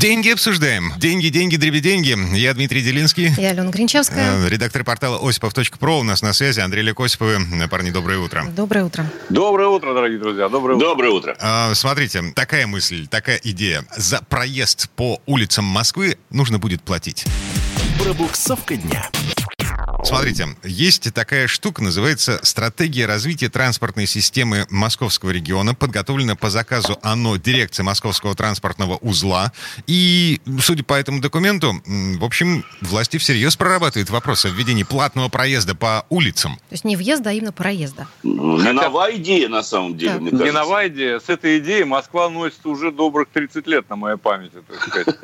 Деньги обсуждаем. Деньги, деньги, дребеденьги. Я Дмитрий Делинский. Я Алена Гринчевская. Э, Редактор портала осипов.про у нас на связи. Андрей Лекосиповы. Э, Парни, доброе утро. Доброе утро. Доброе утро, дорогие друзья. Доброе утро. Доброе утро. А, Смотрите, такая мысль, такая идея. За проезд по улицам Москвы нужно будет платить. Пробуксовка дня. Смотрите, есть такая штука, называется «Стратегия развития транспортной системы Московского региона». Подготовлена по заказу ОНО дирекции Московского транспортного узла. И, судя по этому документу, в общем, власти всерьез прорабатывают вопрос о введении платного проезда по улицам. То есть не въезда, а именно проезда. Не новая идея, на самом деле, Так. мне Не кажется. новая идея. С этой идеей Москва носится уже добрых 30 лет на моей памяти, так сказать.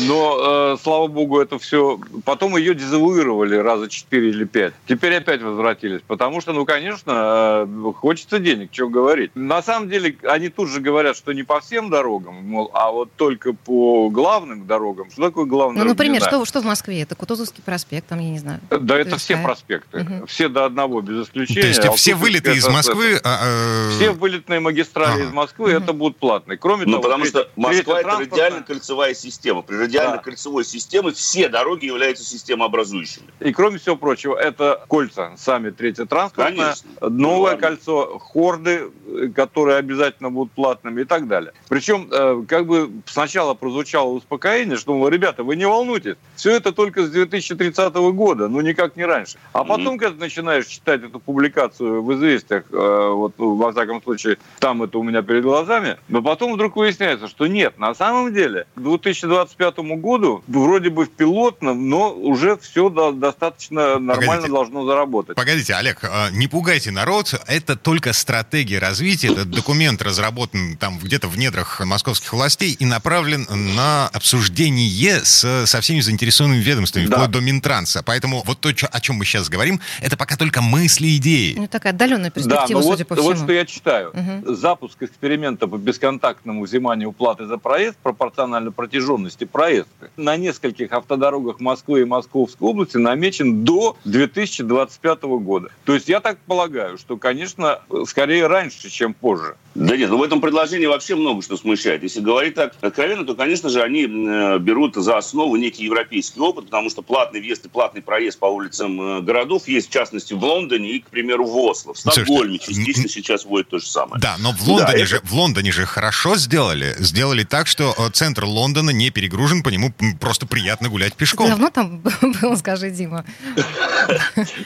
Но, э, слава богу, это все... Потом ее дезавуировали раза 4 или 5. Теперь опять возвратились. Потому что, ну, конечно, э, хочется денег, что говорить. На самом деле, они тут же говорят, что не по всем дорогам, мол, а вот только по главным дорогам. Что такое главная Ну, например, что, что в Москве? Это Кутузовский проспект, там, я не знаю. Да, это все проспекты. Мгм. Все до одного, без исключения. То есть все Алтуфьевская, вылеты из Москвы... а, э, Все вылетные магистрали Ага. из Москвы это будут платные. Кроме Ну, того, потому что Москва это радиально-кольцевая система. При радиально-кольцевой системе все дороги являются системообразующими. И кроме всего прочего, это кольца, сами третье транспортное, Конечно. новое Ну, кольцо, хорды, э, которые обязательно будут платными и так далее. Причем, э, как бы сначала прозвучало успокоение, что, мол, ребята, вы не волнуйтесь, все это только с 2030 года, ну никак не раньше. А потом, когда ты начинаешь читать эту публикацию в «Известиях», э, вот, ну, во всяком случае, там это у меня перед глазами, но потом вдруг выясняется, что нет, на самом деле, к 2025 году вроде бы в пилотном, но уже все достаточно нормально Погодите. должно заработать. Погодите, Олег, а, не пугайте народ. Это только стратегия развития. Этот документ разработан там где-то в недрах московских властей и направлен на обсуждение с, со всеми заинтересованными ведомствами, Да. вплоть до Минтранса. Поэтому вот то, о чем мы сейчас говорим, это пока только мысли, идеи. Ну, такая отдаленная Да, перспектива, но вот, судя по вот всему. что я читаю. Мгм. Запуск эксперимента по бесконтактному взиманию платы за проезд пропорционально протяженности проезда на нескольких автодорогах Москвы и Московской области намечен до 2025 года. То есть я так полагаю, что, конечно, скорее раньше, чем позже. Да нет, ну в этом предложении вообще много что смущает. Если говорить так откровенно, то, конечно же, они э, берут за основу некий европейский опыт, потому что платный въезд и платный проезд по улицам э, городов есть, в частности, в Лондоне и, к примеру, в Осло. В Стокгольме частично сейчас вводят то же самое. Да, но в Лондоне, это- же, в Лондоне же хорошо сделали. Сделали так, что э, центр Лондона не перегружен, по нему просто приятно гулять пешком. Давно там было, скажи, Дима?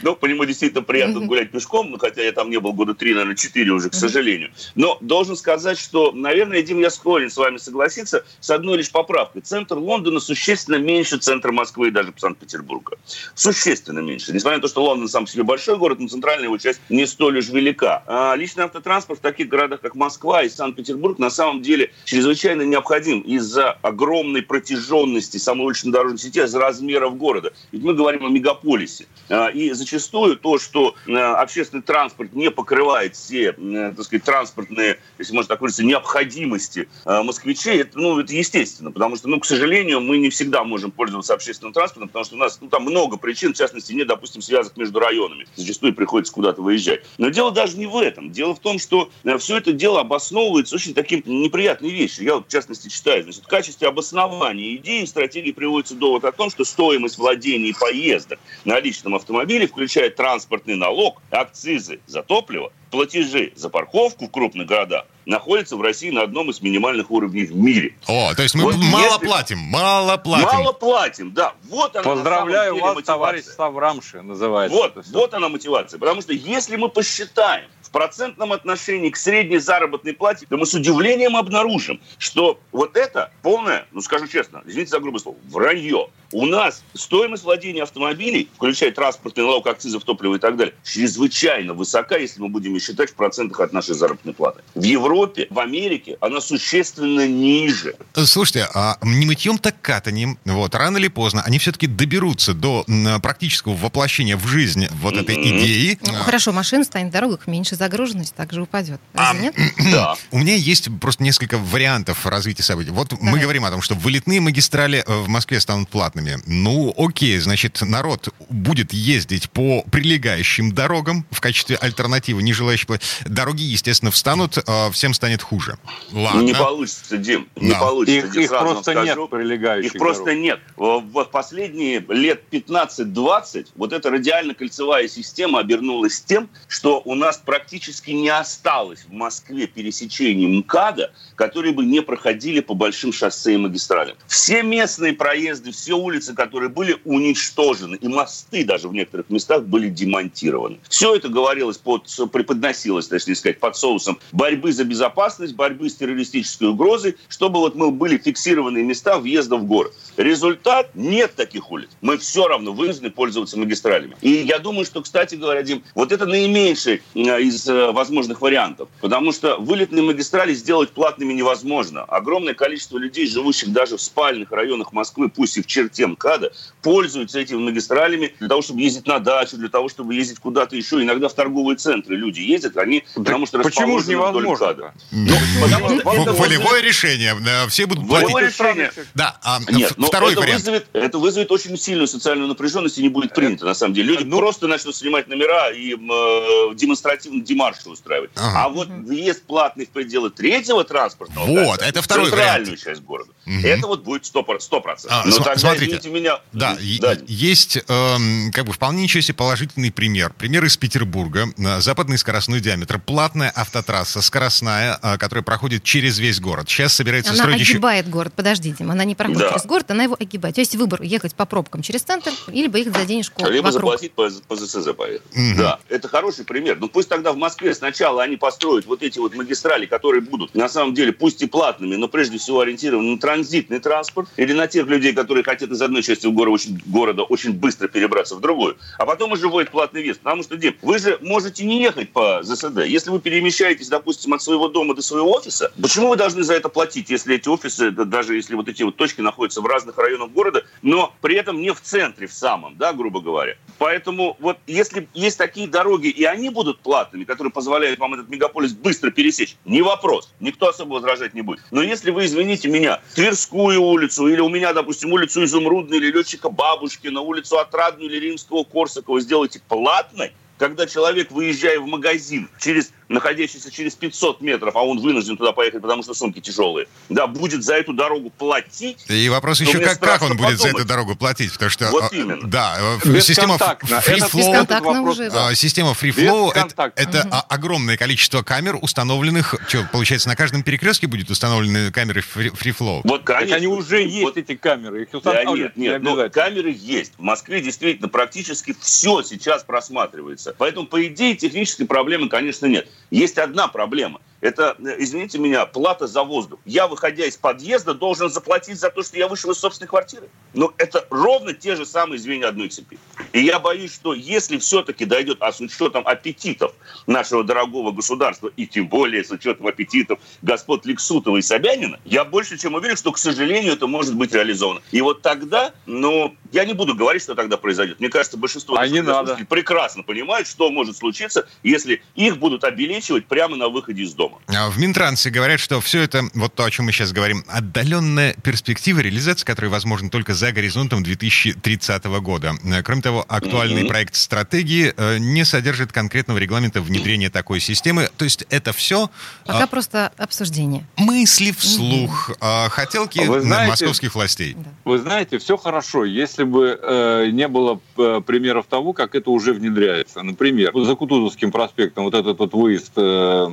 Ну, по нему действительно приятно гулять пешком, ну, хотя я там не был года три, наверное, четыре уже, к сожалению. Но должен сказать, что, наверное, Дим, я склонен с вами согласиться с одной лишь поправкой. Центр Лондона существенно меньше центра Москвы и даже Санкт-Петербурга. Существенно меньше. Несмотря на то, что Лондон сам по себе большой город, но центральная его часть не столь уж велика. А личный автотранспорт в таких городах, как Москва и Санкт-Петербург, на самом деле чрезвычайно необходим из-за огромной протяженности самой уличной дорожной сети, из-за размеров города. Ведь мы говорим о мегаполисе. А, И зачастую то, что э, общественный транспорт не покрывает все, э, так сказать, транспортные, если можно так выразиться, необходимости э, москвичей, это, ну, это естественно, потому что, ну, к сожалению, мы не всегда можем пользоваться общественным транспортом, потому что у нас, ну, там много причин, в частности, нет, допустим, связок между районами. Зачастую приходится куда-то выезжать. Но дело даже не в этом. Дело в том, что все это дело обосновывается очень таким неприятной вещью. Я вот, в частности, читаю. Значит, в качестве обоснования идеи стратегии приводится довод о том, что стоимость владений поездок на личном автомобиле включает транспортный налог, акцизы за топливо, платежи за парковку в крупных городах, находится в России на одном из минимальных уровней в мире. О, то есть мы Вот мало если- платим, мало платим. Мало платим, да. Вот она на Поздравляю самом деле вас, мотивация. товарищ Ставрамши, называется. Вот, вот она мотивация. Потому что если мы посчитаем в процентном отношении к средней заработной плате, то мы с удивлением обнаружим, что вот это полное, ну скажу честно, извините за грубое слово, вранье. У нас стоимость владения автомобилей, включая транспортный налог, акцизов, топливо и так далее, чрезвычайно высока, если мы будем ее считать в процентах от нашей заработной платы. В Европе, в Америке она существенно ниже. Слушайте, а не мытьем так катанием, вот, рано или поздно они все-таки доберутся до практического воплощения в жизнь вот этой Мгм. идеи. Ну, хорошо, машин станет в дорогах меньше, загруженность также упадет. Разве нет? Да. У меня есть просто несколько вариантов развития событий. Вот мы Давай. говорим о том, что вылетные магистрали э, в Москве станут платными. Ну, окей, значит, народ будет ездить по прилегающим дорогам в качестве альтернативы, не желающих платить. Дороги, естественно, встанут, э, всем станет хуже. Ладно. Не получится, Дим, не Да. получится. Их, Дим, их просто скажу. нет прилегающих Их просто дорог. нет. В в последние лет 15-20 вот эта радиально-кольцевая система обернулась тем, что у нас практически не осталось в Москве пересечений МКАДа, которые бы не проходили по большим шоссе и магистралям. Все местные проезды, все улицы, которые были уничтожены, и мосты даже в некоторых местах были демонтированы. Все это говорилось, под, преподносилось, точнее сказать, под соусом борьбы за безопасность, борьбы с террористической угрозой, чтобы вот мы были фиксированные места въезда в город. Результат – нет таких улиц. Мы все равно вынуждены пользоваться магистралями. И я думаю, что, кстати говоря, Дим, вот это наименьший э, из э, возможных вариантов. Потому что вылетные магистрали сделать платными невозможно. Огромное количество людей, живущих даже в спальных районах Москвы, пусть и в черте МКАДа, пользуются этими магистралями для того, чтобы ездить на дачу, для того, чтобы ездить куда-то еще. Иногда в торговые центры люди ездят, они, потому что Почему же невозможно? МКАДа. Ну, Волевое решение. э, Все будут платить. решение. Да, а Нет, ф- но второй это вариант. вызовет, это вызовет очень сильную социальную напряженность и не будет принято, на самом деле. Люди ну- просто начнут снимать номера и э, демонстративно демарши устраивать. Ага. А вот въезд платный в пределы третьего транспортного Вот, кольца, это второй центральную вариант. часть города, Мгм. это вот будет 100%. 100%. А, Но см- тогда, смотрите. извините меня... Да, да, есть эм, как бы вполне ничего себе положительный пример. Пример из Петербурга. Э, Западный скоростной диаметр. Платная автотрасса, скоростная, э, которая проходит через весь город. Сейчас собирается Она строить еще... огибает город. Подожди, Дим, она не проходит Да. через город, она его огибает. То есть выбор ехать по пробкам через центр, либо ехать за денежку Либо вокруг. заплатить по, по ЗСЗ поехать. Мгм. Да, это хороший пример. Ну пусть тогда в Москве сначала они построят вот эти вот магистрали, которые будут на самом деле пусть и платными, но прежде всего ориентированы на транзитный транспорт или на тех людей, которые хотят из одной части города очень, города очень быстро перебраться в другую. А потом уже вводят платный вес. Потому что, Дим, вы же можете не ехать по ЗСД. Если вы перемещаетесь, допустим, от своего дома до своего офиса, почему вы должны за это платить, если эти офисы, да, даже если вот эти вот точки находятся в разных районах города, но при этом не в центре, в самом, да, грубо говоря. Поэтому вот если есть такие дороги, и они будут платными, которые позволяют вам этот мегаполис быстро пересечь, не вопрос. Никто особо возражать не будет. Но если вы, извините меня, Тверскую улицу, или у меня, допустим, улицу Изумрудную, или Летчика Бабушкина, улицу Отрадную, или Римского Корсакова сделаете платной, когда человек, выезжая в магазин, через, находящийся через 500 метров, а он вынужден туда поехать, потому что сумки тяжелые, да, будет за эту дорогу платить, И вопрос Ну, еще, как, как он будет за эту дорогу платить, потому что... Вот э, именно. Да, э, система free flow... Бесконтактно вопрос, уже, да. А, Система Free Flow это, это огромное количество камер, установленных. Что, получается, на каждом перекрестке будет установлены камеры Free, free Flow? вот, Так конечно, они уже есть, вот- эти камеры. Их Да, устанавливать нет, не нет, но обязательно. камеры есть. В Москве действительно практически все сейчас просматривается. Поэтому, по идее, технической проблемы, конечно, нет. Есть одна проблема. Это, э, извините меня, плата за воздух. Я, выходя из подъезда, должен заплатить за то, что я вышел из собственной квартиры. Но это ровно те же самые звенья одной цепи. И я боюсь, что если все-таки дойдет, а с учетом аппетитов нашего дорогого государства, и тем более с учетом аппетитов господ Лексутова и Собянина, я больше чем уверен, что, к сожалению, это может быть реализовано. И вот тогда, ну, я не буду говорить, что тогда произойдет. Мне кажется, большинство А не надо. прекрасно понимают, что может случиться, если их будут обелечивать прямо на выходе из дома. А В Минтрансе говорят, что все это, вот то, о чем мы сейчас говорим, отдаленная перспектива реализации, которая возможна только за горизонтом 2030 года. Э, Кроме того, актуальный Мгм. проект стратегии э, не содержит конкретного регламента внедрения такой системы. То есть это все Пока просто обсуждение. мысли вслух, хотелки А вы м, знаете- московских властей. Вы знаете, все хорошо, если бы э, не было э, примеров того, как это уже внедряется. Например, за Кутузовским проспектом вот этот вот выезд э,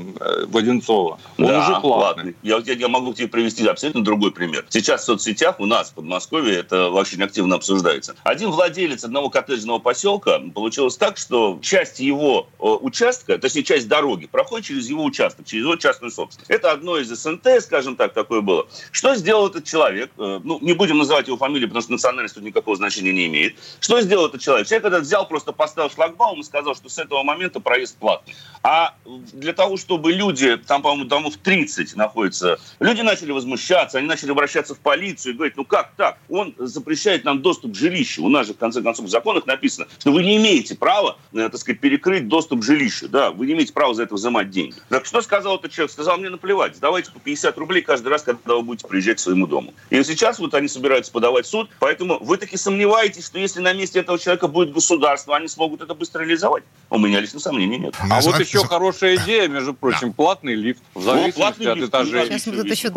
Одинцова. Он да, уже платный. Я, я, я могу тебе привести абсолютно другой пример. Сейчас в соцсетях у нас в Подмосковье это очень активно обсуждается. Один владелец одного коттеджного поселка получилось так, что часть его э, участка, точнее часть дороги, проходит через его участок, через его частную собственность. Это одно из СНТ, скажем так, такое было. Что сделал этот человек? Э, ну, не будем называть его фамилию, потому что национальность тут никакого значения не имеет. Что сделал этот человек? Человек этот взял, просто поставил шлагбаум и сказал, что с этого момента проезд платный. А для того, чтобы люди, там, по-моему, домов 30 находятся, люди начали возмущаться, они начали обращаться в полицию и говорить, ну как так? Он запрещает нам доступ к жилищу. У нас же, в конце концов, в законах написано, что вы не имеете права, э, так сказать, перекрыть доступ к жилищу. Да, вы не имеете права за это взимать деньги. Так что сказал этот человек? Сказал, мне наплевать, давайте по 50 рублей каждый раз, когда вы будете приезжать к своему дому. И сейчас вот они собираются подавать в суд, поэтому вы таки сомневаетесь, что если на месте этого человека будет государство, они смогут это быстро реализовать? У меня лично сомнений нет. А вот еще хорошая идея, между прочим, платный лифт. В зависимости от этажей. Сейчас мы тут еще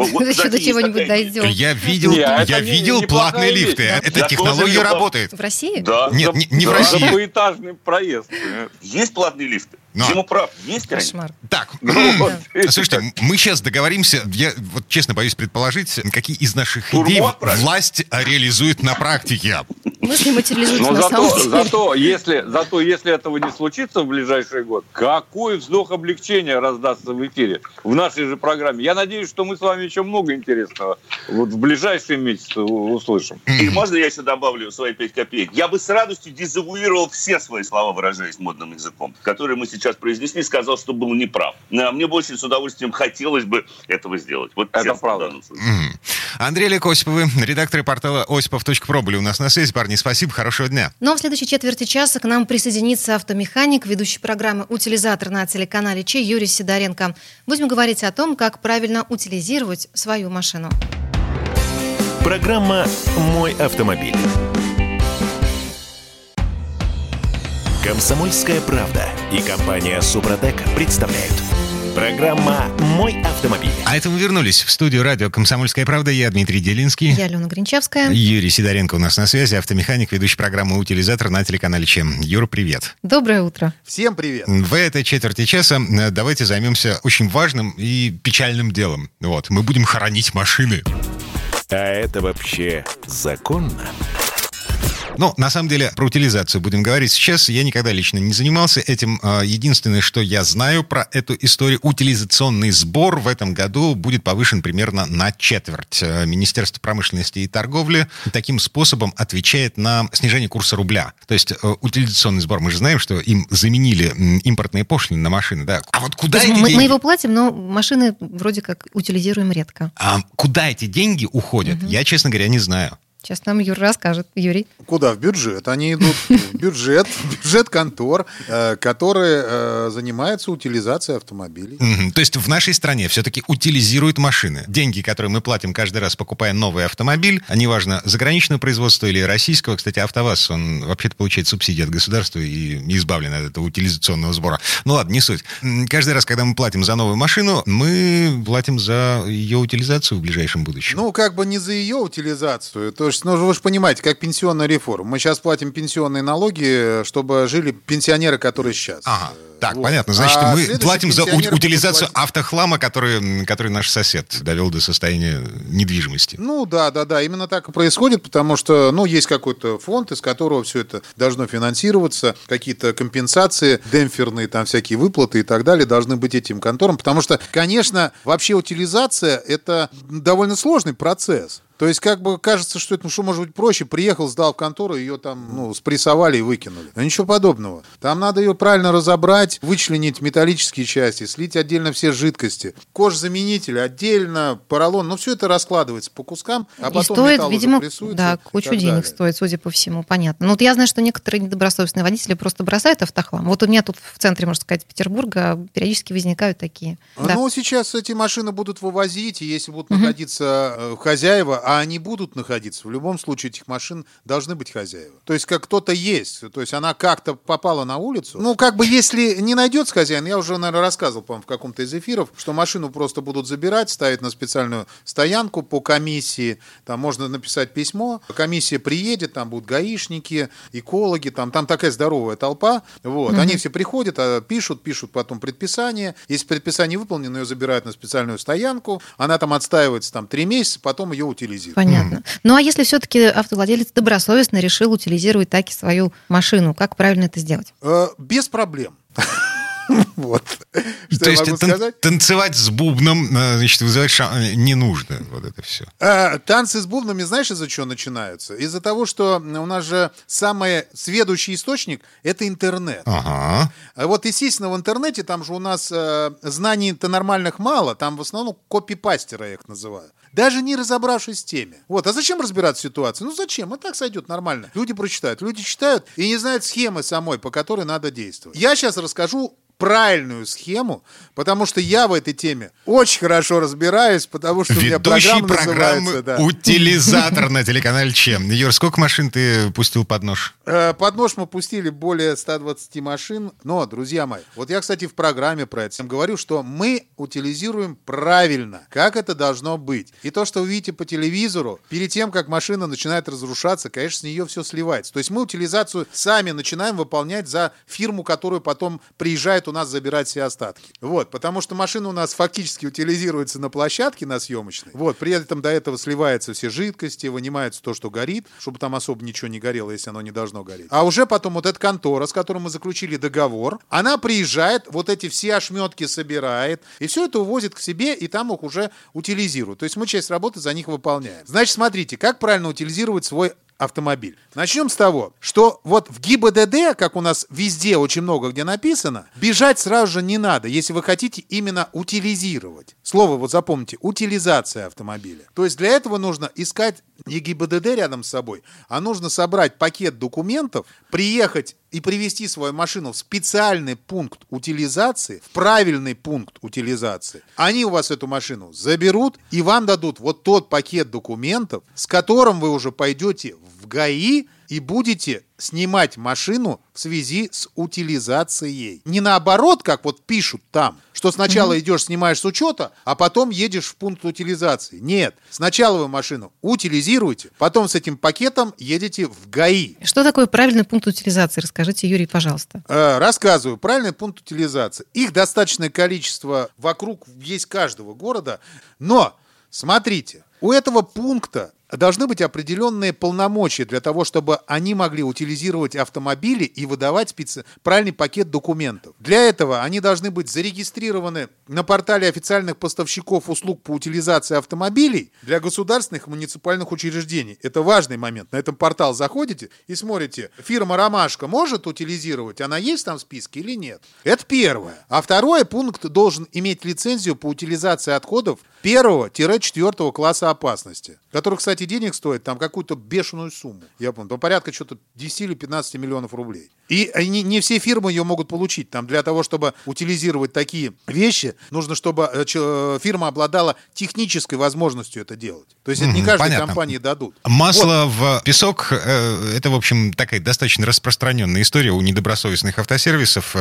до чего-нибудь дойдем. Я видел, я видел платные лифты. Эта технология работает. В России? Да. Нет, не в За России. поэтажный проезд. Есть платные лифты. Но. Дима прав, есть. Кошмар. Так, Ну, слушайте, мы сейчас договоримся, я вот честно боюсь предположить, какие из наших идей власть реализует на практике. Мысли материализуются Но на самом зато, деле. зато, если, зато если этого не случится в ближайший год, какой вздох облегчения раздастся в эфире в нашей же программе. Я надеюсь, что мы с вами еще много интересного вот в ближайшие месяцы услышим. И можно я еще добавлю свои 5 копеек? Я бы с радостью дезавуировал все свои слова, выражаясь модным языком, которые мы сейчас произнесли, сказал, что был неправ. А Мне больше с удовольствием хотелось бы этого сделать. Вот Это правда. Андрей Олег Осиповы, редакторы портала осипов.про были у нас на связи. Парни, спасибо, хорошего дня. Но в следующей четверти часа к нам присоединится автомеханик, ведущий программы «Утилизатор» на телеканале Че Юрий Сидоренко. Будем говорить о том, как правильно утилизировать свою машину. Программа «Мой автомобиль». Комсомольская правда и компания «Супротек» представляют. Программа «Мой автомобиль». А это мы вернулись в студию радио «Комсомольская правда». Я Дмитрий Делинский. Я Алена Гринчевская. Юрий Сидоренко у нас на связи, автомеханик, ведущий программы «Утилизатор» на телеканале Чем. Юра, привет. Доброе утро. Всем привет. В этой четверти часа э, давайте займемся очень важным и печальным делом. Вот, мы будем хоронить машины. А это вообще законно? Ну, на самом деле, про утилизацию будем говорить сейчас. Я никогда лично не занимался этим. А, Единственное, что я знаю про эту историю, утилизационный сбор в этом году будет повышен примерно на четверть. Э, Министерство промышленности и торговли таким способом отвечает на снижение курса рубля. То есть э, утилизационный сбор, мы же знаем, что им заменили импортные пошлины на машины, да. А вот куда эти мы, деньги? мы его платим, но машины вроде как утилизируем редко. А куда эти деньги уходят, я, честно говоря, не знаю. Сейчас нам Юра расскажет. Юрий. Куда? В бюджет. Они идут в бюджет, бюджет контор, э, которые э, занимаются утилизацией автомобилей. То есть в нашей стране все-таки утилизируют машины. Деньги, которые мы платим каждый раз, покупая новый автомобиль, а неважно, заграничного производства или российского, кстати, АвтоВАЗ, он вообще-то получает субсидии от государства и избавлен от этого утилизационного сбора. Ну ладно, не суть. Каждый раз, когда мы платим за новую машину, мы платим за ее утилизацию в ближайшем будущем. Ну, как бы не за ее утилизацию. То ну, вы же понимаете, как пенсионная реформа. Мы сейчас платим пенсионные налоги, чтобы жили пенсионеры, которые сейчас. Ага. Э, Так, вот. понятно. Значит, А мы платим за утилизацию платить- автохлама, который, который наш сосед довел до состояния недвижимости. Ну да, да, да, именно так и происходит, потому что, ну, есть какой-то фонд, из которого все это должно финансироваться, какие-то компенсации, демпферные там всякие выплаты и так далее должны быть этим конторам, потому что, конечно, вообще утилизация – это довольно сложный процесс. То есть, как бы кажется, что это, ну, что может быть проще, приехал, сдал в контору, ее там, ну, спрессовали и выкинули. Но ничего подобного. Там надо ее правильно разобрать, вычленить металлические части, слить отдельно все жидкости, кожзаменитель отдельно, поролон, ну, все это раскладывается по кускам, а и потом стоит, металл уже видимо, да, и кучу денег далее. стоит, судя по всему, понятно. Ну, вот я знаю, что некоторые недобросовестные водители просто бросают автохлам. Вот у меня тут в центре, можно сказать, Петербурга периодически возникают такие. Да. Ну, сейчас эти машины будут вывозить, и если будут находиться э, хозяева, а они будут находиться. В любом случае этих машин должны быть хозяева. То есть как кто-то есть, то есть она как-то попала на улицу. Ну, как бы если не найдется хозяин, я уже, наверное, рассказывал, по-моему, в каком-то из эфиров, что машину просто будут забирать, ставить на специальную стоянку по комиссии, там можно написать письмо, комиссия приедет, там будут гаишники, экологи, там, там такая здоровая толпа, вот, угу. они все приходят, а, пишут, пишут потом предписание, если предписание выполнено, ее забирают на специальную стоянку, она там отстаивается там три месяца, потом ее утилизируют. Понятно. Mm. Ну а если все-таки автовладелец добросовестно решил утилизировать так и свою машину, как правильно это сделать? Э, без проблем. Вот. Что То есть могу сказать? танцевать с бубном, э, значит, вызывать ша... Э, не нужно. Вот это все. А, танцы с бубнами, знаешь, из-за чего начинаются? Из-за того, что у нас же самый сведущий источник – это интернет. Ага. А вот, естественно, в интернете там же у нас э, знаний-то нормальных мало, там в основном копипастера я их называю даже не разобравшись в теме. Вот, а зачем разбираться в ситуации? Ну зачем? И так сойдет нормально. Люди прочитают. Люди читают и не знают схемы самой, по которой надо действовать. Я сейчас расскажу правильную схему, потому что я в этой теме очень хорошо разбираюсь, потому что Ведущий у меня программа программы называется... Да. «Утилизатор» на телеканале «Чем». Юр, сколько машин ты пустил под нож? Э, под нож мы пустили более 120 машин. Но, друзья мои, вот я, кстати, в программе про это говорю, что мы утилизируем правильно, как это должно быть. И то, что вы видите по телевизору, перед тем, как машина начинает разрушаться, конечно, с нее все сливается. То есть мы утилизацию сами начинаем выполнять за фирму, которую потом приезжает у нас забирать все остатки. Вот, потому что машина у нас фактически утилизируется на площадке на съемочной. Вот, при этом до этого сливаются все жидкости, вынимается то, что горит, чтобы там особо ничего не горело, если оно не должно гореть. А уже потом вот эта контора, с которой мы заключили договор, она приезжает, вот эти все ошметки собирает, и все это увозит к себе, и там их уже утилизируют. То есть мы часть работы за них выполняем. Значит, смотрите, как правильно утилизировать свой автомобиль. Начнем с того, что вот в ГИБДД, как у нас везде очень много где написано, бежать сразу же не надо, если вы хотите именно утилизировать. Слово вот запомните, утилизация автомобиля. То есть для этого нужно искать не ГИБДД рядом с собой, а нужно собрать пакет документов, приехать и привести свою машину в специальный пункт утилизации, в правильный пункт утилизации, они у вас эту машину заберут и вам дадут вот тот пакет документов, с которым вы уже пойдете в ГАИ и будете снимать машину в связи с утилизацией. Не наоборот, как вот пишут там, что сначала mm-hmm. идешь, снимаешь с учета, а потом едешь в пункт утилизации. Нет, сначала вы машину утилизируете, потом с этим пакетом едете в ГАИ. Что такое правильный пункт утилизации? Расскажите, Юрий, пожалуйста. Э, рассказываю. Правильный пункт утилизации. Их достаточное количество вокруг есть каждого города, но смотрите, у этого пункта должны быть определенные полномочия для того, чтобы они могли утилизировать автомобили и выдавать специ... правильный пакет документов. Для этого они должны быть зарегистрированы на портале официальных поставщиков услуг по утилизации автомобилей для государственных и муниципальных учреждений. Это важный момент. На этом портал заходите и смотрите, фирма «Ромашка» может утилизировать, она есть там в списке или нет. Это первое. А второй пункт должен иметь лицензию по утилизации отходов первого-четвертого класса опасности, который, кстати, кстати, денег стоит там какую-то бешеную сумму. Я помню, по порядка что-то 10 или 15 миллионов рублей. И не, не все фирмы ее могут получить. Там для того, чтобы утилизировать такие вещи, нужно, чтобы э, э, фирма обладала технической возможностью это делать. То есть это не каждой Понятно. компании дадут. Масло вот. в песок э, это, в общем, такая достаточно распространенная история у недобросовестных автосервисов.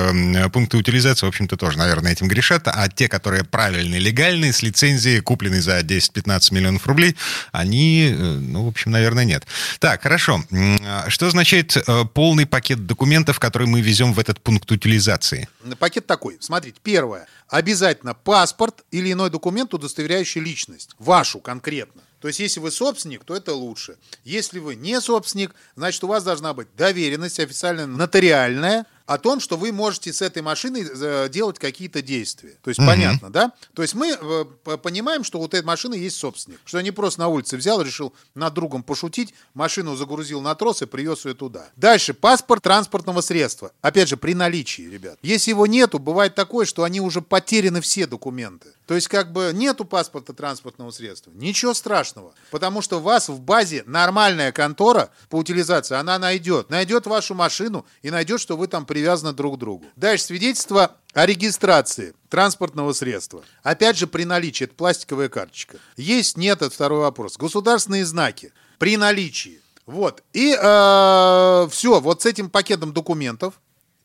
Пункты утилизации, в общем-то, тоже, наверное, этим грешат. А те, которые правильные, легальные, с лицензией, купленные за 10-15 миллионов рублей, они ну, в общем, наверное, нет. Так, хорошо. А что означает э, полный пакет документов, который мы везем в этот пункт утилизации? Пакет такой. Смотрите, первое. Обязательно паспорт или иной документ, удостоверяющий личность. Вашу конкретно. То есть, если вы собственник, то это лучше. Если вы не собственник, значит, у вас должна быть доверенность официальная, нотариальная, о том, что вы можете с этой машиной э, делать какие-то действия. То есть, угу. понятно, да? То есть, мы э, понимаем, что вот эта машина есть собственник. Что не просто на улице взял, решил над другом пошутить, машину загрузил на трос и привез ее туда. Дальше, паспорт транспортного средства. Опять же, при наличии, ребят. Если его нету, бывает такое, что они уже потеряны все документы. То есть, как бы нету паспорта транспортного средства. Ничего страшного. Потому что у вас в базе нормальная контора по утилизации, она найдет. Найдет вашу машину и найдет, что вы там при привязаны друг к другу. Дальше свидетельство о регистрации транспортного средства. Опять же, при наличии, это пластиковая карточка. Есть, нет, это второй вопрос. Государственные знаки при наличии. Вот. И э, все, вот с этим пакетом документов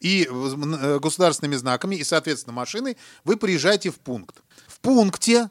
и э, государственными знаками, и, соответственно, машиной, вы приезжаете в пункт. В пункте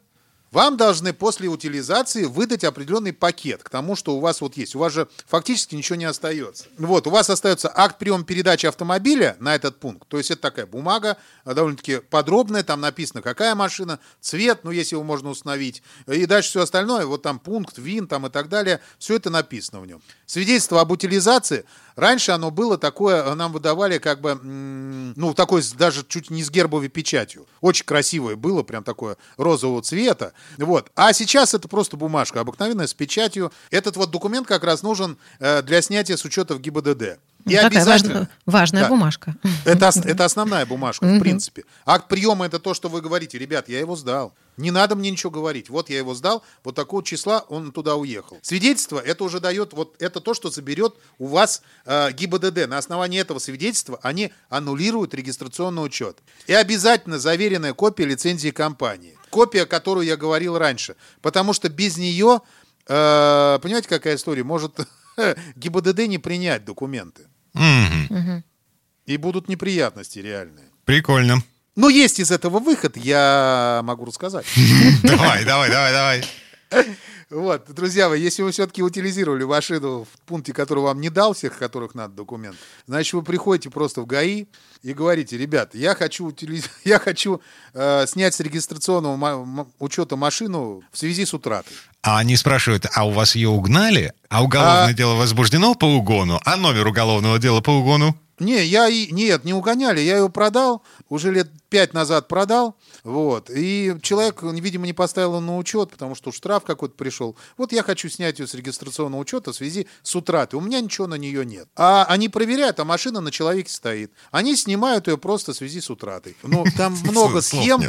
вам должны после утилизации выдать определенный пакет к тому, что у вас вот есть. У вас же фактически ничего не остается. Вот, у вас остается акт приема передачи автомобиля на этот пункт. То есть это такая бумага, а, довольно-таки подробная, там написано, какая машина, цвет, ну, если его можно установить. И дальше все остальное, вот там пункт, ВИН там и так далее, все это написано в нем. Свидетельство об утилизации Раньше оно было такое, нам выдавали как бы, ну, такой даже чуть не с гербовой печатью. Очень красивое было, прям такое розового цвета. Вот. А сейчас это просто бумажка обыкновенная с печатью. Этот вот документ как раз нужен э, для снятия с учета в ГИБДД. И Такая обязательно... важная, важная да. бумажка. Это, это основная бумажка, в принципе. Акт приема это то, что вы говорите, ребят, я его сдал. Не надо мне ничего говорить. Вот я его сдал, вот такого числа он туда уехал. Свидетельство это уже дает, вот это то, что заберет у вас э, ГИБДД. На основании этого свидетельства они аннулируют регистрационный учет. И обязательно заверенная копия лицензии компании. Копия, которую я говорил раньше. Потому что без нее, э, понимаете, какая история, может ГИБДД не принять документы. И будут неприятности реальные. Прикольно. Но есть из этого выход, я могу рассказать. Давай, давай, давай, давай. Вот, друзья мои, если вы все-таки утилизировали машину в пункте, который вам не дал всех, которых надо документ, значит, вы приходите просто в ГАИ и говорите, ребят, я хочу, утилиз... я хочу э, снять с регистрационного учета машину в связи с утратой. А они спрашивают, а у вас ее угнали? А уголовное а... дело возбуждено по угону? А номер уголовного дела по угону? Не, я и нет, не угоняли, я ее продал, уже лет пять назад продал, вот, и человек, видимо, не поставил на учет, потому что штраф какой-то пришел. Вот я хочу снять ее с регистрационного учета в связи с утратой, у меня ничего на нее нет. А они проверяют, а машина на человеке стоит. Они снимают ее просто в связи с утратой. Ну, там много схем.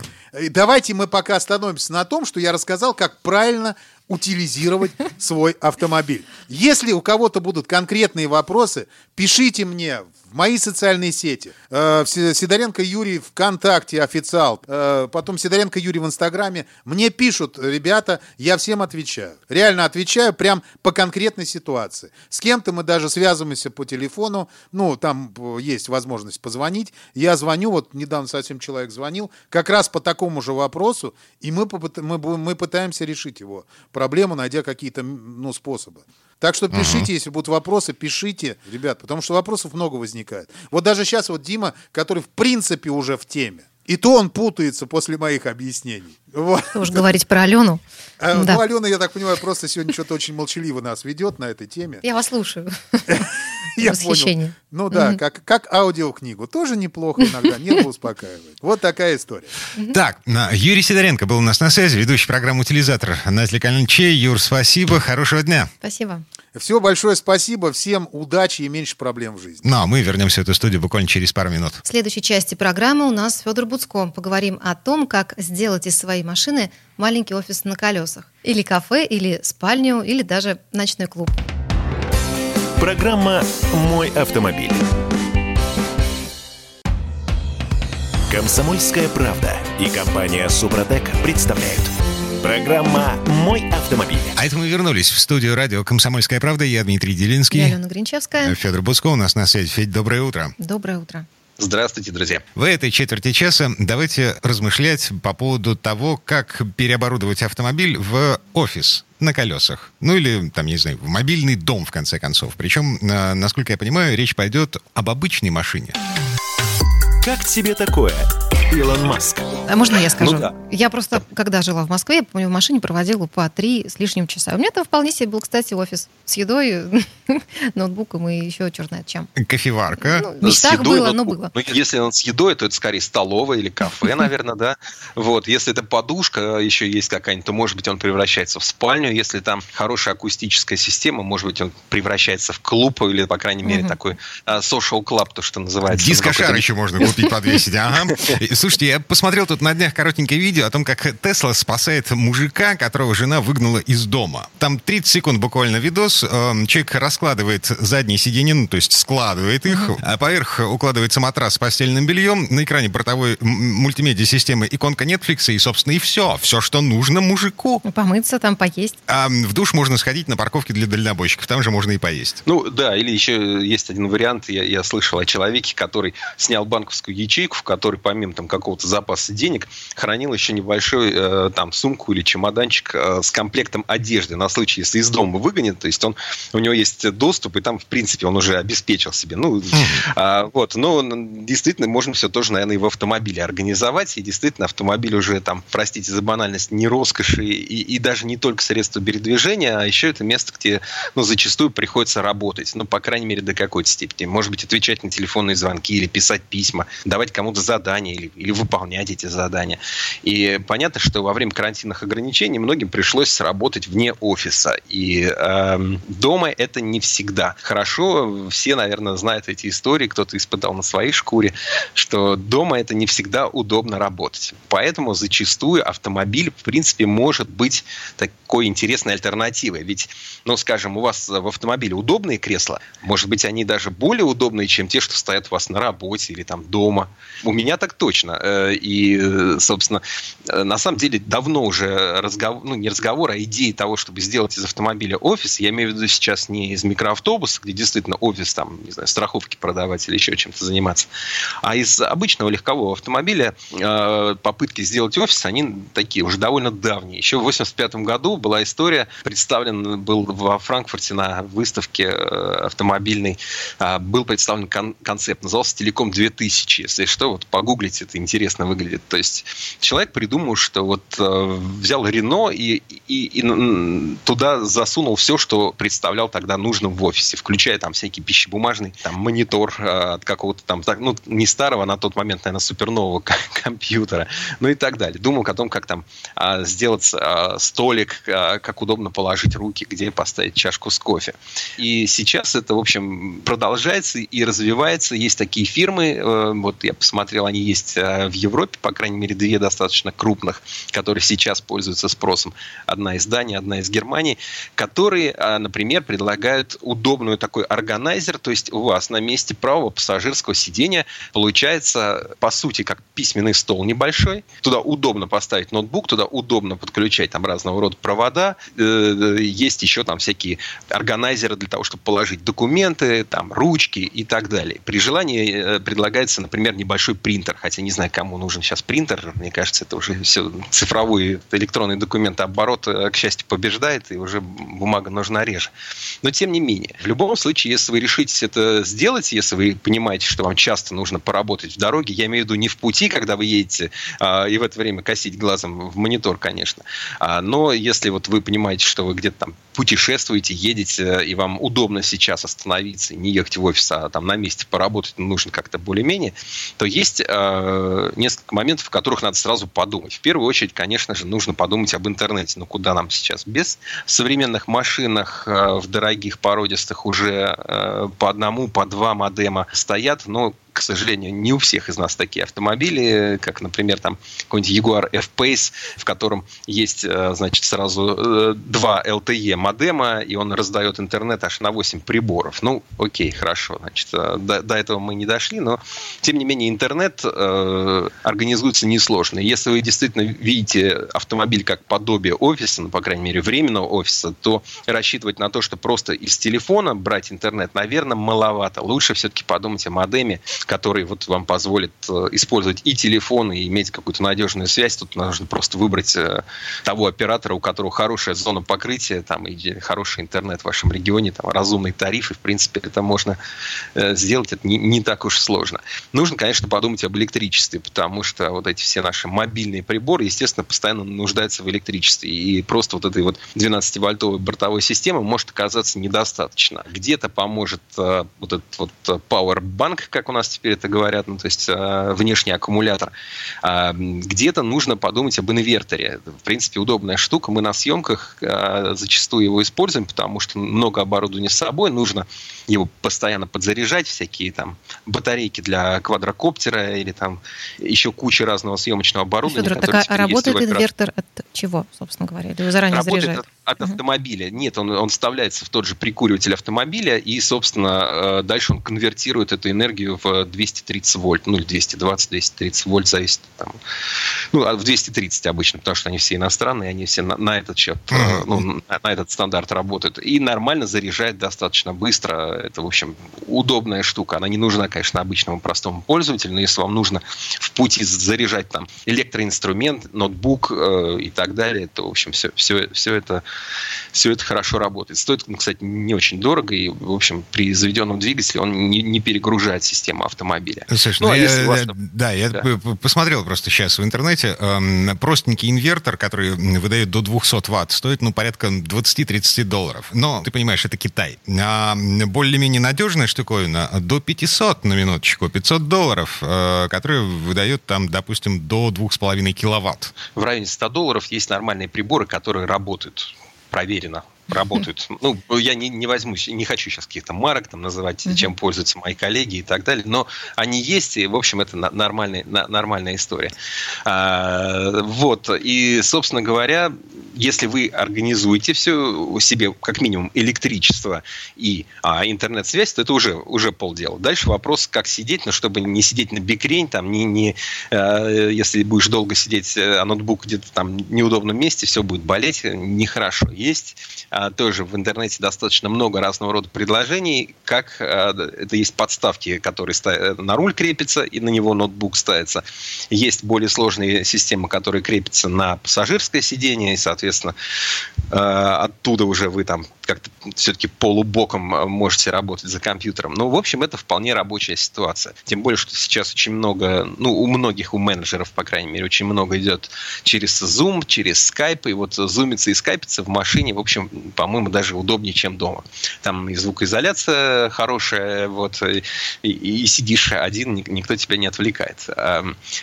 Давайте мы пока остановимся на том, что я рассказал, как правильно утилизировать свой автомобиль. Если у кого-то будут конкретные вопросы, пишите мне в мои социальные сети. Э, Сидоренко Юрий ВКонтакте официал, э, потом Сидоренко Юрий в Инстаграме. Мне пишут, ребята, я всем отвечаю. Реально отвечаю прям по конкретной ситуации. С кем-то мы даже связываемся по телефону, ну, там э, есть возможность позвонить. Я звоню, вот недавно совсем человек звонил, как раз по такому же вопросу, и мы, мы, мы пытаемся решить его проблему, найдя какие-то ну, способы. Так что пишите, uh-huh. если будут вопросы, пишите, ребят, потому что вопросов много возникает. Вот даже сейчас вот Дима, который в принципе уже в теме, и то он путается после моих объяснений. Вот. Уж говорить про Алену. А, да. Ну, Алена, я так понимаю, просто сегодня что-то очень молчаливо нас ведет на этой теме. Я вас слушаю. Я понял. Ну да, как, как аудиокнигу. Тоже неплохо иногда, нервы успокаивает. Вот такая история. Так, Юрий Сидоренко был у нас на связи, ведущий программы «Утилизатор» на телеканале Чей. Юр, спасибо, хорошего дня. Спасибо. Все, большое спасибо. Всем удачи и меньше проблем в жизни. Ну, а мы вернемся в эту студию буквально через пару минут. В следующей части программы у нас Федор Буцко. Поговорим о том, как сделать из своей машины маленький офис на колесах. Или кафе, или спальню, или даже ночной клуб. Программа «Мой автомобиль». Комсомольская правда и компания «Супротек» представляют – Программа «Мой автомобиль». А это мы вернулись в студию радио «Комсомольская правда». Я Дмитрий Делинский. Я Алена Гринчевская. Федор Буско у нас на связи. Федь, доброе утро. Доброе утро. Здравствуйте, друзья. В этой четверти часа давайте размышлять по поводу того, как переоборудовать автомобиль в офис на колесах. Ну или, там, не знаю, в мобильный дом, в конце концов. Причем, насколько я понимаю, речь пойдет об обычной машине. Как тебе такое? Илон Маск. А можно я скажу? Ну, да. Я просто, когда жила в Москве, я помню, в машине проводила по три с лишним часа. У меня там вполне себе был, кстати, офис с едой, ноутбуком и еще черт знает чем. Кофеварка. Ну, мечтах едой, было, но было. Ну, если он с едой, то это скорее столовая или кафе, наверное, да. Вот, если это подушка еще есть какая-нибудь, то, может быть, он превращается в спальню. Если там хорошая акустическая система, может быть, он превращается в клуб или, по крайней мере, такой а, social club, то, что называется. Дискошар еще можно купить, подвесить. Ага. Слушайте, я посмотрел тут на днях коротенькое видео о том, как Тесла спасает мужика, которого жена выгнала из дома. Там 30 секунд буквально видос. Эм, человек раскладывает задние сиденья, ну, то есть складывает их, а поверх укладывается матрас с постельным бельем, на экране бортовой мультимедиа системы иконка Netflix, и, собственно, и все. Все, что нужно мужику. Помыться, там поесть. А в душ можно сходить на парковке для дальнобойщиков, там же можно и поесть. Ну, да, или еще есть один вариант, я, я слышал о человеке, который снял банковскую ячейку, в которой помимо там какого-то запаса денег хранил еще небольшой э, там сумку или чемоданчик э, с комплектом одежды на случай, если из дома выгонят, то есть он у него есть доступ и там в принципе он уже обеспечил себе, ну э, вот, но действительно можно все тоже, наверное, и в автомобиле организовать. И действительно автомобиль уже там, простите за банальность, не роскоши и, и даже не только средство передвижения, а еще это место, где ну зачастую приходится работать, ну по крайней мере до какой-то степени, может быть отвечать на телефонные звонки или писать письма, давать кому-то задания или, или выполнять эти задания. И понятно, что во время карантинных ограничений многим пришлось работать вне офиса. И э, дома это не всегда хорошо. Все, наверное, знают эти истории, кто-то испытал на своей шкуре, что дома это не всегда удобно работать. Поэтому зачастую автомобиль, в принципе, может быть такой интересной альтернативой. Ведь, ну, скажем, у вас в автомобиле удобные кресла, может быть, они даже более удобные, чем те, что стоят у вас на работе или там дома. У меня так точно. Э, и, собственно, э, на самом деле давно уже разговор, ну не разговор, а идея того, чтобы сделать из автомобиля офис, я имею в виду сейчас не из микроавтобуса, где действительно офис, там, не знаю, страховки продавать или еще чем-то заниматься, а из обычного легкового автомобиля э, попытки сделать офис, они такие уже довольно давние. Еще в 85 году была история, представлен был во Франкфурте на выставке автомобильной, был представлен концепт, назывался «Телеком 2000». Если что, вот погуглите, это интересно выглядит. То есть человек придумал, что вот э, взял Рено и, и, и туда засунул все, что представлял тогда нужным в офисе, включая там всякий пищебумажный там, монитор э, от какого-то там, так, ну, не старого на тот момент, наверное, супернового компьютера, ну и так далее. Думал о том, как там э, сделать э, столик, э, как удобно положить руки, где поставить чашку с кофе. И сейчас это, в общем, продолжается и развивается. Есть такие фирмы, э, вот я посмотрел, они есть э, в Европе, по крайней мере, две достаточно крупных, которые сейчас пользуются спросом. Одна из Дании, одна из Германии, которые, э, например, предлагают удобную такой органайзер, то есть у вас на месте правого пассажирского сидения получается, по сути, как письменный стол небольшой. Туда удобно поставить ноутбук, туда удобно подключать там разного рода провода. Есть еще там всякие органайзеры для того, чтобы положить документы, там ручки и так далее. При желании предлагается, например, небольшой принтер, хотя не знаю, кому нужен сейчас принтер, мне кажется, это уже все цифровой электронный документооборот, э, к счастью, побеждает, и уже бумага нужна реже. Но тем не менее, в любом случае, если вы решите это сделать, если вы понимаете, что вам часто нужно поработать в дороге, я имею в виду не в пути, когда вы едете, а, и в это время косить глазом в монитор, конечно, а, но если вот вы понимаете, что вы где-то там путешествуете, едете, и вам удобно сейчас остановиться, не ехать в офис, а там на месте поработать нужно как-то более-менее, то есть э, несколько моментов, о которых надо сразу подумать. В первую очередь, конечно же, нужно подумать об интернете. Ну, куда нам сейчас? Без современных машинах э, в дорогих породистых уже э, по одному, по два модема стоят, но к сожалению, не у всех из нас такие автомобили, как, например, там какой-нибудь Jaguar F-Pace, в котором есть, э, значит, сразу э, два LTE модема, и он раздает интернет аж на 8 приборов. Ну, окей, хорошо, значит, э, до, до этого мы не дошли, но, тем не менее, интернет э, организуется несложно. Если вы действительно видите автомобиль как подобие офиса, ну, по крайней мере, временного офиса, то рассчитывать на то, что просто из телефона брать интернет, наверное, маловато. Лучше все-таки подумать о модеме, который вот вам позволит э, использовать и телефон, и иметь какую-то надежную связь. Тут нужно просто выбрать э, того оператора, у которого хорошая зона покрытия, там, и хороший интернет в вашем регионе, там, разумный тариф, и, в принципе, это можно э, сделать, это не, не так уж сложно. Нужно, конечно, подумать об электричестве, потому что вот эти все наши мобильные приборы, естественно, постоянно нуждаются в электричестве, и просто вот этой вот 12-вольтовой бортовой системы может оказаться недостаточно. Где-то поможет вот этот вот Power Bank, как у нас теперь это говорят, ну, то есть внешний аккумулятор. А, где-то нужно подумать об инверторе. В принципе, удобная штука. Мы на съемках зачастую его используем, потому что много оборудования с собой, нужно его постоянно подзаряжать, всякие там батарейки для квадрокоптера или там еще куча разного съемочного оборудования. Федор, так а работает инвертор от чего, собственно говоря? Или его заранее работает заряжают? От, от автомобиля. Нет, он, он вставляется в тот же прикуриватель автомобиля, и, собственно, э, дальше он конвертирует эту энергию в 230 вольт, ну, или 220-230 вольт, зависит там, ну, а в 230 обычно, потому что они все иностранные, они все на, на этот счет, mm-hmm. ну, на, на этот стандарт работают. И нормально заряжает достаточно быстро. Это, в общем, удобная штука. Она не нужна, конечно, обычному простому пользователю, но если вам нужно в пути заряжать там электроинструмент, ноутбук э, и так далее, то, в общем, все, все, все это все это хорошо работает. Стоит, ну, кстати, не очень дорого, и, в общем, при заведенном двигателе он не, не перегружает систему автомобиля. Слушай, ну, а я, вас... да, я да. посмотрел просто сейчас в интернете. Эм, простенький инвертор, который выдает до 200 ватт, стоит, ну, порядка 20-30 долларов. Но, ты понимаешь, это Китай. А более-менее надежная штуковина до 500 на минуточку, 500 долларов, э, которые выдает там, допустим, до 2,5 киловатт. В районе 100 долларов есть нормальные приборы, которые работают проверено работают. Ну, я не, не возьмусь, не хочу сейчас каких-то марок там называть, чем пользуются мои коллеги и так далее, но они есть, и, в общем, это нормальная, нормальная история. А, вот, и, собственно говоря, если вы организуете все себе, как минимум, электричество и а, интернет-связь, то это уже, уже полдела. Дальше вопрос, как сидеть, но чтобы не сидеть на бикрень, там, не, не, э, если будешь долго сидеть, э, а ноутбук где-то там в неудобном месте, все будет болеть, нехорошо. Есть тоже в интернете достаточно много разного рода предложений, как а, это есть подставки, которые ставят, на руль крепятся, и на него ноутбук ставится. Есть более сложные системы, которые крепятся на пассажирское сиденье, и, соответственно, а, оттуда уже вы там как-то все-таки полубоком можете работать за компьютером. Ну, в общем, это вполне рабочая ситуация. Тем более, что сейчас очень много, ну, у многих, у менеджеров, по крайней мере, очень много идет через Zoom, через Skype, и вот зумиться и скайпиться в машине, в общем, по-моему, даже удобнее, чем дома. Там и звукоизоляция хорошая, вот, и, и сидишь один, никто тебя не отвлекает.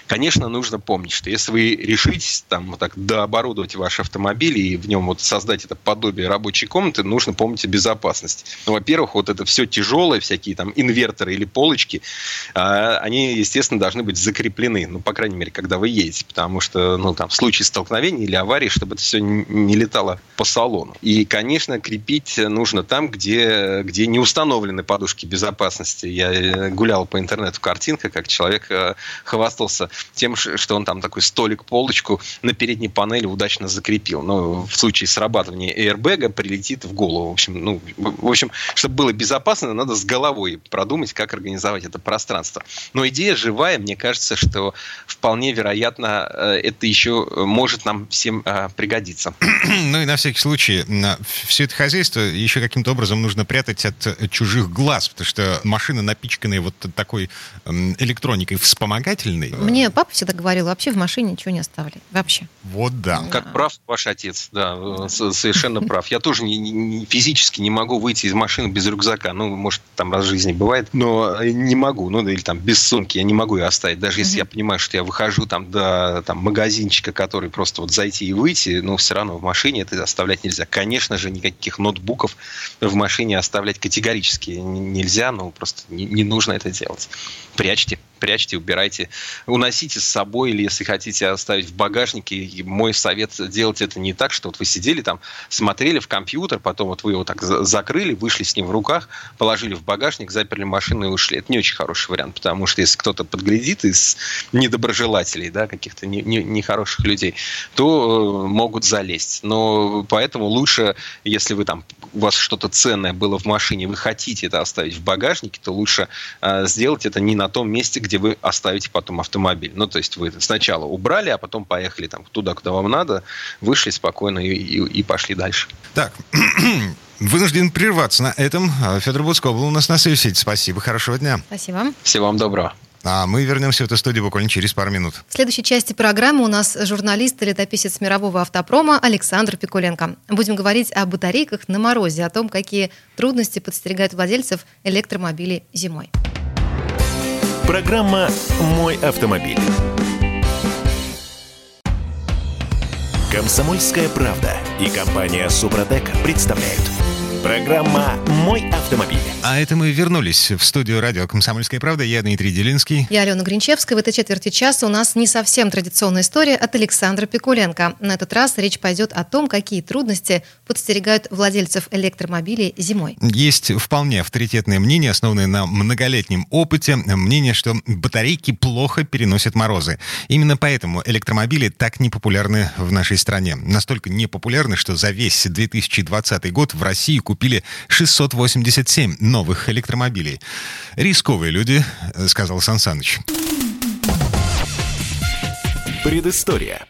Конечно, нужно помнить, что если вы решитесь там вот так дооборудовать ваш автомобиль и в нем вот создать это подобие рабочей комнаты, нужно помнить о безопасности. Ну, во-первых, вот это все тяжелое, всякие там инверторы или полочки, а, они, естественно, должны быть закреплены, ну, по крайней мере, когда вы едете, потому что, ну, там, в случае столкновения или аварии, чтобы это все не летало по салону. И, конечно, крепить нужно там, где, где не установлены подушки безопасности. Я э, гулял по интернету картинка, как человек э, хвастался тем, что он там такой столик-полочку на передней панели удачно закрепил. Но в случае срабатывания airbag прилетит в голову. В общем, ну, в общем, чтобы было безопасно, надо с головой продумать, как организовать это пространство. Но идея живая, мне кажется, что вполне вероятно, э, это еще может нам всем пригодиться. Ну и на всякий случай, все это хозяйство еще каким-то образом нужно прятать от э, чужих глаз, потому что машины, напичканные вот такой электроникой вспомогательной... Мне папа всегда говорил, вообще в машине ничего не оставляй. Вообще. Вот да. Как прав ваш отец, да, совершенно прав. Я тоже не, не, физически не могу выйти из машины без рюкзака. Ну, может, там раз в жизни бывает, но не могу. Ну, или там без сумки я не могу ее оставить. Даже если я понимаю, что я выхожу там до там, магазинчика, который просто вот зайти и выйти, но все равно в машине это оставлять нельзя. Конечно же, никаких ноутбуков в машине оставлять категорически нельзя, но просто не, не нужно это делать. Прячьте прячьте, убирайте, уносите с собой, или если хотите оставить в багажнике. Мой совет делать это не так, что вот вы сидели там, смотрели в компьютер, потом вот вы его так закрыли, вышли с ним в руках, положили в багажник, заперли машину и ушли. Это не очень хороший вариант, потому что если кто-то подглядит из недоброжелателей, да, каких-то нехороших не, не людей, то э, могут залезть. Но поэтому лучше, если вы там, у вас что-то ценное было в машине, вы хотите это оставить в багажнике, то лучше э, сделать это не на том месте, где где вы оставите потом автомобиль. Ну, то есть вы сначала убрали, а потом поехали там туда, куда вам надо, вышли спокойно и, и, и пошли дальше. Так, вынужден прерваться на этом. Федор Буцко был у нас на связи. Спасибо, хорошего дня. Спасибо. Всего вам доброго. А мы вернемся в эту студию буквально через пару минут. В следующей части программы у нас журналист и летописец мирового автопрома Александр Пикуленко. Будем говорить о батарейках на морозе, о том, какие трудности подстерегают владельцев электромобилей зимой. Программа «Мой автомобиль». Комсомольская правда и компания «Супротек» представляют – Программа «Мой автомобиль». А это мы вернулись в студию радио «Комсомольская правда». Я Дмитрий Делинский. Я Алена Гринчевская. В этой четверти часа у нас не совсем традиционная история от Александра Пикуленко. На этот раз речь пойдет о том, какие трудности подстерегают владельцев электромобилей зимой. Есть вполне авторитетное мнение, основанное на многолетнем опыте. Мнение, что батарейки плохо переносят морозы. Именно поэтому электромобили так непопулярны в нашей стране. Настолько непопулярны, что за весь 2020 год в России купили 687 новых электромобилей. Рисковые люди, э, сказал Сан Саныч. Предыстория.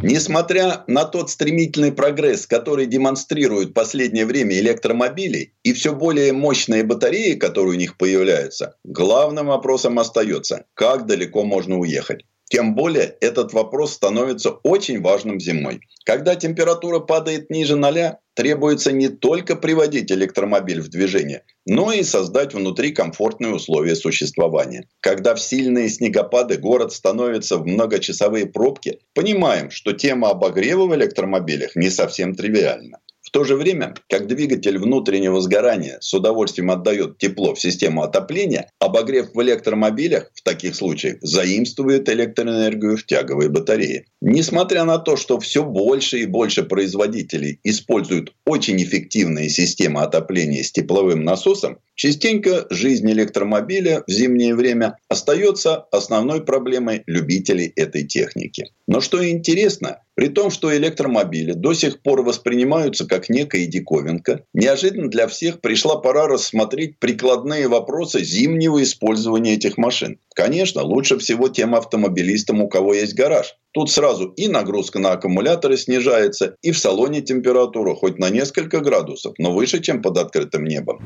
Несмотря на тот стремительный прогресс, который демонстрируют в последнее время электромобили и все более мощные батареи, которые у них появляются, главным вопросом остается, как далеко можно уехать. Тем более этот вопрос становится очень важным зимой. Когда температура падает ниже ноля, требуется не только приводить электромобиль в движение, но и создать внутри комфортные условия существования. Когда в сильные снегопады город становится в многочасовые пробки, понимаем, что тема обогрева в электромобилях не совсем тривиальна. В то же время, как двигатель внутреннего сгорания с удовольствием отдает тепло в систему отопления, обогрев в электромобилях в таких случаях заимствует электроэнергию в тяговые батареи. Несмотря на то, что все больше и больше производителей используют очень эффективные системы отопления с тепловым насосом, частенько жизнь электромобиля в зимнее время остается основной проблемой любителей этой техники. Но что интересно, при том, что электромобили до сих пор воспринимаются как некая диковинка, неожиданно для всех пришла пора рассмотреть прикладные вопросы зимнего использования этих машин. Конечно, лучше всего тем автомобилистам, у кого есть гараж. Тут сразу и нагрузка на аккумуляторы снижается, и в салоне температура хоть на несколько градусов, но выше, чем под открытым небом.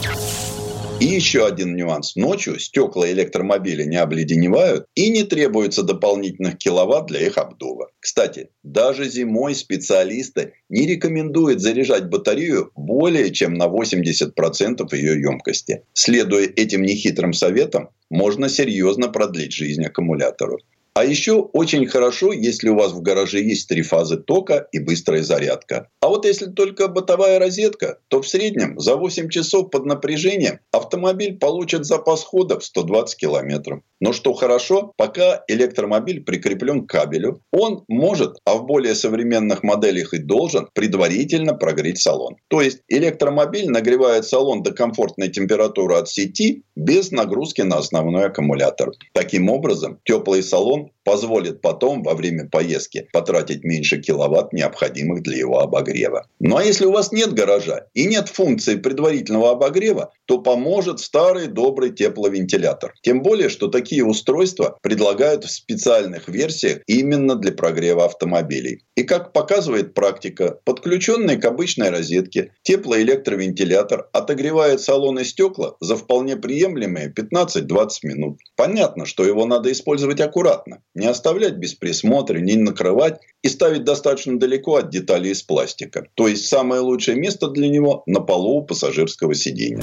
И еще один нюанс. Ночью стекла электромобиля не обледеневают и не требуется дополнительных киловатт для их обдува. Кстати, даже зимой специалисты не рекомендуют заряжать батарею более чем на 80% ее емкости. Следуя этим нехитрым советам, можно серьезно продлить жизнь аккумулятору. А еще очень хорошо, если у вас в гараже есть три фазы тока и быстрая зарядка. А вот если только бытовая розетка, то в среднем за 8 часов под напряжением автомобиль получит запас хода в 120 километров. Но что хорошо, пока электромобиль прикреплен к кабелю, он может, а в более современных моделях и должен, предварительно прогреть салон. То есть электромобиль нагревает салон до комфортной температуры от сети без нагрузки на основной аккумулятор. Таким образом, теплый салон think позволит потом во время поездки потратить меньше киловатт, необходимых для его обогрева. Ну а если у вас нет гаража и нет функции предварительного обогрева, то поможет старый добрый тепловентилятор. Тем более, что такие устройства предлагают в специальных версиях именно для прогрева автомобилей. И как показывает практика, подключенный к обычной розетке теплоэлектровентилятор отогревает салон и стекла за вполне приемлемые 15-20 минут. Понятно, что его надо использовать аккуратно. Не оставлять без присмотра, не накрывать и ставить достаточно далеко от деталей из пластика. То есть самое лучшее место для него на полу пассажирского сидения.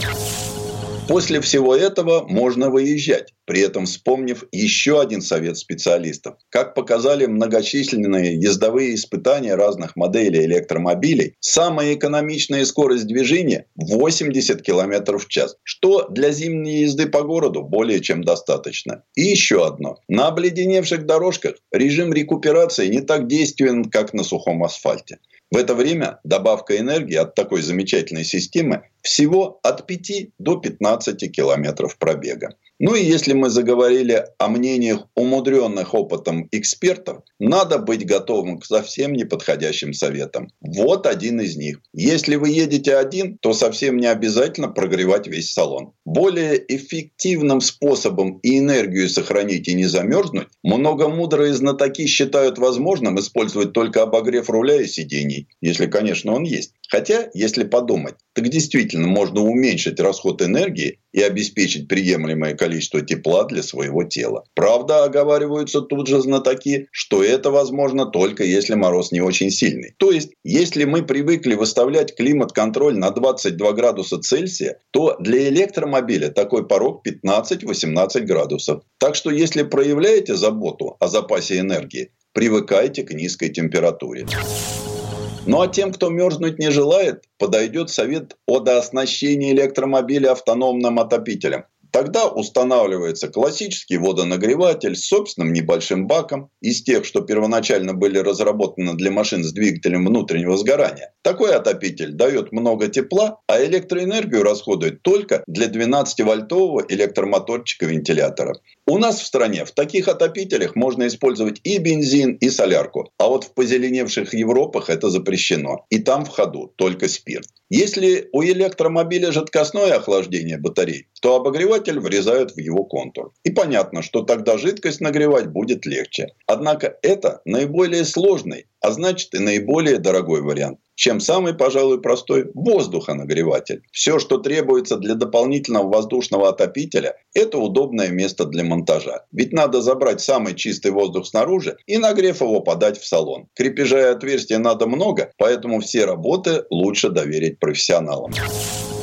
После всего этого можно выезжать, при этом вспомнив еще один совет специалистов. Как показали многочисленные ездовые испытания разных моделей электромобилей, самая экономичная скорость движения 80 км в час, что для зимней езды по городу более чем достаточно. И еще одно. На обледеневших дорожках режим рекуперации не так действенен, как на сухом асфальте. В это время добавка энергии от такой замечательной системы всего от 5 до 15 километров пробега. Ну и если мы заговорили о мнениях умудренных опытом экспертов, надо быть готовым к совсем неподходящим советам. Вот один из них. Если вы едете один, то совсем не обязательно прогревать весь салон. Более эффективным способом и энергию сохранить и не замерзнуть, много мудрые знатоки считают возможным использовать только обогрев руля и сидений, если, конечно, он есть. Хотя, если подумать, так действительно можно уменьшить расход энергии и обеспечить приемлемое количество тепла для своего тела. Правда, оговариваются тут же знатоки, что это возможно только если мороз не очень сильный. То есть, если мы привыкли выставлять климат-контроль на 22 градуса Цельсия, то для электромобиля такой порог 15-18 градусов. Так что, если проявляете заботу о запасе энергии, привыкайте к низкой температуре. Ну а тем, кто мерзнуть не желает, подойдет совет о дооснащении электромобиля автономным отопителем. Тогда устанавливается классический водонагреватель с собственным небольшим баком из тех, что первоначально были разработаны для машин с двигателем внутреннего сгорания. Такой отопитель дает много тепла, а электроэнергию расходует только для 12-вольтового электромоторчика вентилятора. У нас в стране в таких отопителях можно использовать и бензин, и солярку. А вот в позеленевших Европах это запрещено. И там в ходу только спирт. Если у электромобиля жидкостное охлаждение батарей, то обогреватель врезают в его контур. И понятно, что тогда жидкость нагревать будет легче. Однако это наиболее сложный, а значит и наиболее дорогой вариант чем самый, пожалуй, простой воздухонагреватель. Все, что требуется для дополнительного воздушного отопителя, это удобное место для монтажа. Ведь надо забрать самый чистый воздух снаружи и, нагрев его, подать в салон. Крепежа и отверстия надо много, поэтому все работы лучше доверить профессионалам.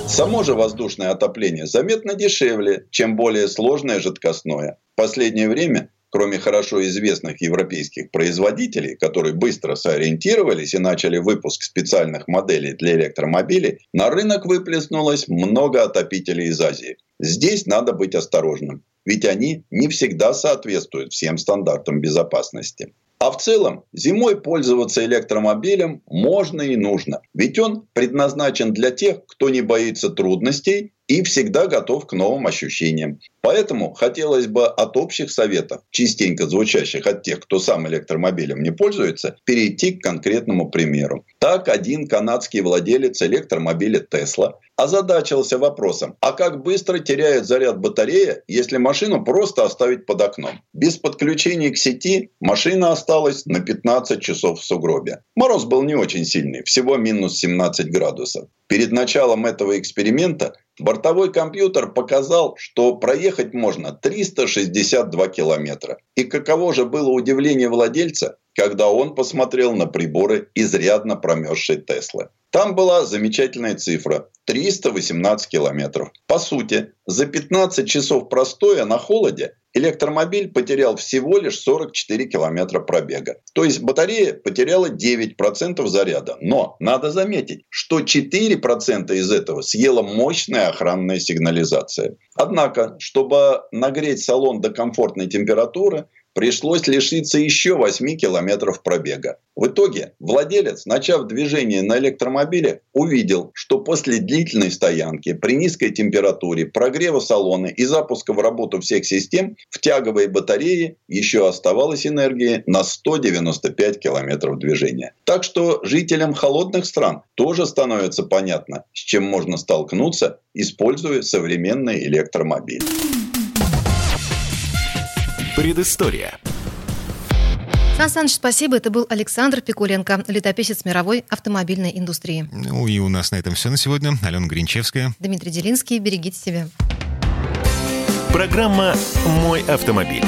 Само же воздушное отопление заметно дешевле, чем более сложное жидкостное. В последнее время кроме хорошо известных европейских производителей, которые быстро сориентировались и начали выпуск специальных моделей для электромобилей, на рынок выплеснулось много отопителей из Азии. Здесь надо быть осторожным, ведь они не всегда соответствуют всем стандартам безопасности. А в целом, зимой пользоваться электромобилем можно и нужно. Ведь он предназначен для тех, кто не боится трудностей и всегда готов к новым ощущениям. Поэтому хотелось бы от общих советов, частенько звучащих от тех, кто сам электромобилем не пользуется, перейти к конкретному примеру. Так один канадский владелец электромобиля Tesla озадачился вопросом, а как быстро теряет заряд батарея, если машину просто оставить под окном? Без подключения к сети машина осталась на 15 часов в сугробе. Мороз был не очень сильный, всего минус 17 градусов. Перед началом этого эксперимента бортовой компьютер показал, что проехать можно 362 километра. И каково же было удивление владельца, когда он посмотрел на приборы изрядно промерзшей Теслы. Там была замечательная цифра – 318 километров. По сути, за 15 часов простоя на холоде электромобиль потерял всего лишь 44 километра пробега. То есть батарея потеряла 9% заряда. Но надо заметить, что 4% из этого съела мощная охранная сигнализация. Однако, чтобы нагреть салон до комфортной температуры, пришлось лишиться еще 8 километров пробега. В итоге владелец, начав движение на электромобиле, увидел, что после длительной стоянки при низкой температуре, прогрева салона и запуска в работу всех систем в тяговой батарее еще оставалось энергии на 195 километров движения. Так что жителям холодных стран тоже становится понятно, с чем можно столкнуться, используя современный электромобиль. Предыстория. Сан Саныч, спасибо. Это был Александр Пикуленко, летописец мировой автомобильной индустрии. Ну и у нас на этом все на сегодня. Алена Гринчевская. Дмитрий Делинский. Берегите себя. Программа «Мой автомобиль».